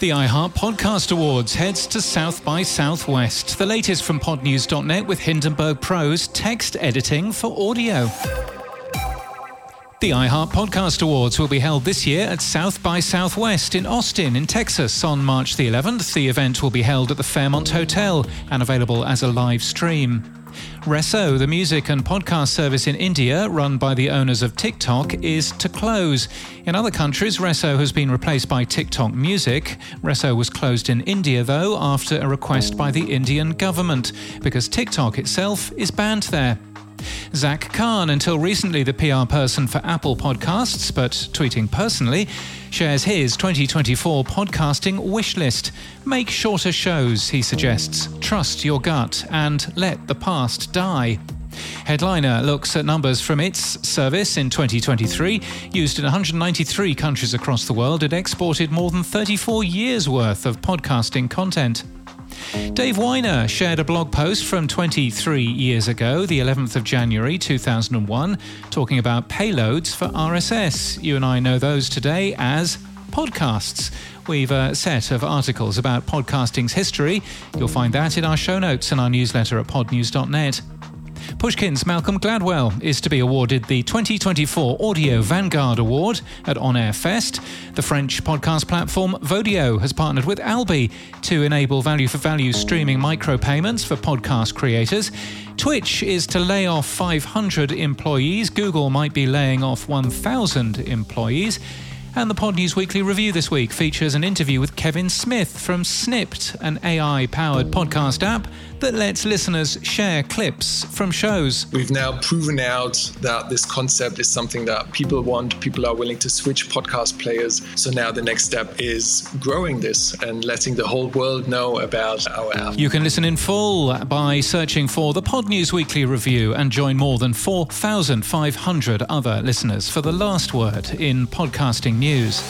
The iHeart Podcast Awards heads to South by Southwest. The latest from podnews.net with Hindenburg Pro's text editing for audio. The iHeart Podcast Awards will be held this year at South by Southwest in Austin, in Texas, on March the 11th. The event will be held at the Fairmont Hotel and available as a live stream. Resso, the music and podcast service in India, run by the owners of TikTok, is to close. In other countries, Resso has been replaced by TikTok Music. Resso was closed in India, though, after a request by the Indian government, because TikTok itself is banned there. Zach Kahn, until recently the PR person for Apple Podcasts, but tweeting personally, shares his 2024 podcasting wish list. Make shorter shows, he suggests. Trust your gut and let the past die. Headliner looks at numbers from its service in 2023. Used in 193 countries across the world, it exported more than 34 years' worth of podcasting content. Dave Winer shared a blog post from 23 years ago, the 11th of January 2001, talking about payloads for RSS. You and I know those today as podcasts. We've a set of articles about podcasting's history. You'll find that in our show notes and our newsletter at podnews.net. Pushkin's Malcolm Gladwell is to be awarded the 2024 Audio Vanguard Award at On Air Fest. The French podcast platform Vodio has partnered with Alby to enable value for value streaming micropayments for podcast creators. Twitch is to lay off 500 employees. Google might be laying off 1,000 employees. And the Pod News Weekly Review this week features an interview with Kevin Smith from Snipd, an AI powered podcast app that lets listeners share clips from shows. We've now proven out that this concept is something that people want, people are willing to switch podcast players. So now the next step is growing this and letting the whole world know about our app. You can listen in full by searching for the Pod News Weekly Review and join more than 4,500 other listeners for the last word in podcasting news.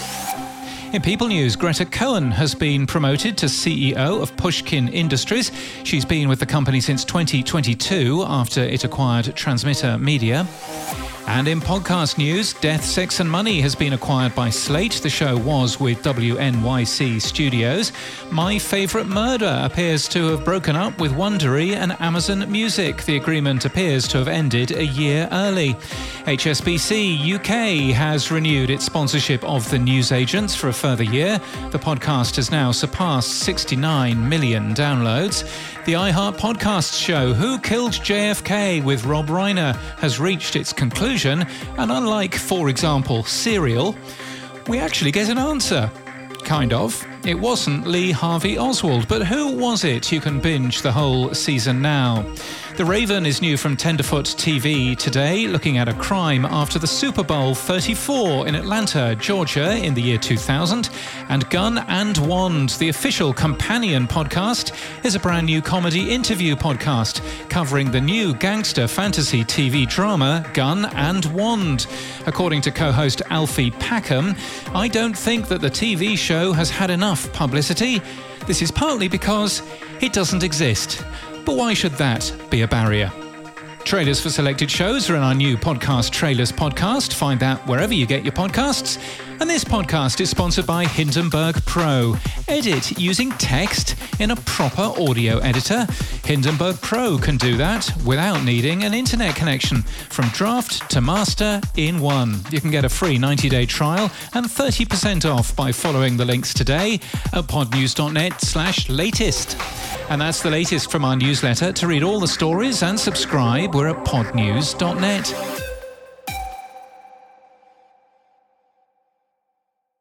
In People News, Greta Cohn has been promoted to CEO of Pushkin Industries. She's been with the company since 2022 after it acquired Transmitter Media. And in podcast news, Death, Sex and Money has been acquired by Slate. The show was with WNYC Studios. My Favorite Murder appears to have broken up with Wondery and Amazon Music. The agreement appears to have ended a year early. HSBC UK has renewed its sponsorship of the news agents for a further year. The podcast has now surpassed 69 million downloads. The iHeart Podcast show, Who Killed JFK with Rob Reiner, has reached its conclusion, and unlike, for example, Serial, we actually get an answer. Kind of. It wasn't Lee Harvey Oswald, but who was it? You can binge the whole season now. The Raven is new from Tenderfoot TV today, looking at a crime after the Super Bowl 34 in Atlanta, Georgia in the year 2000. And Gun and Wand, the official companion podcast, is a brand new comedy interview podcast covering the new gangster fantasy TV drama Gun and Wand. According to co host Alfie Packham, I don't think that the TV show has had enough publicity. This is partly because it doesn't exist. But why should that be a barrier? Trailers for selected shows are in our new podcast, Trailers Podcast. Find that wherever you get your podcasts. And this podcast is sponsored by Hindenburg Pro. Edit using text in a proper audio editor. Hindenburg Pro can do that without needing an internet connection. From draft to master in one. You can get a free 90 day trial and 30% off by following the links today at podnews.net slash latest. And that's the latest from our newsletter. To read all the stories and subscribe, we're at podnews.net.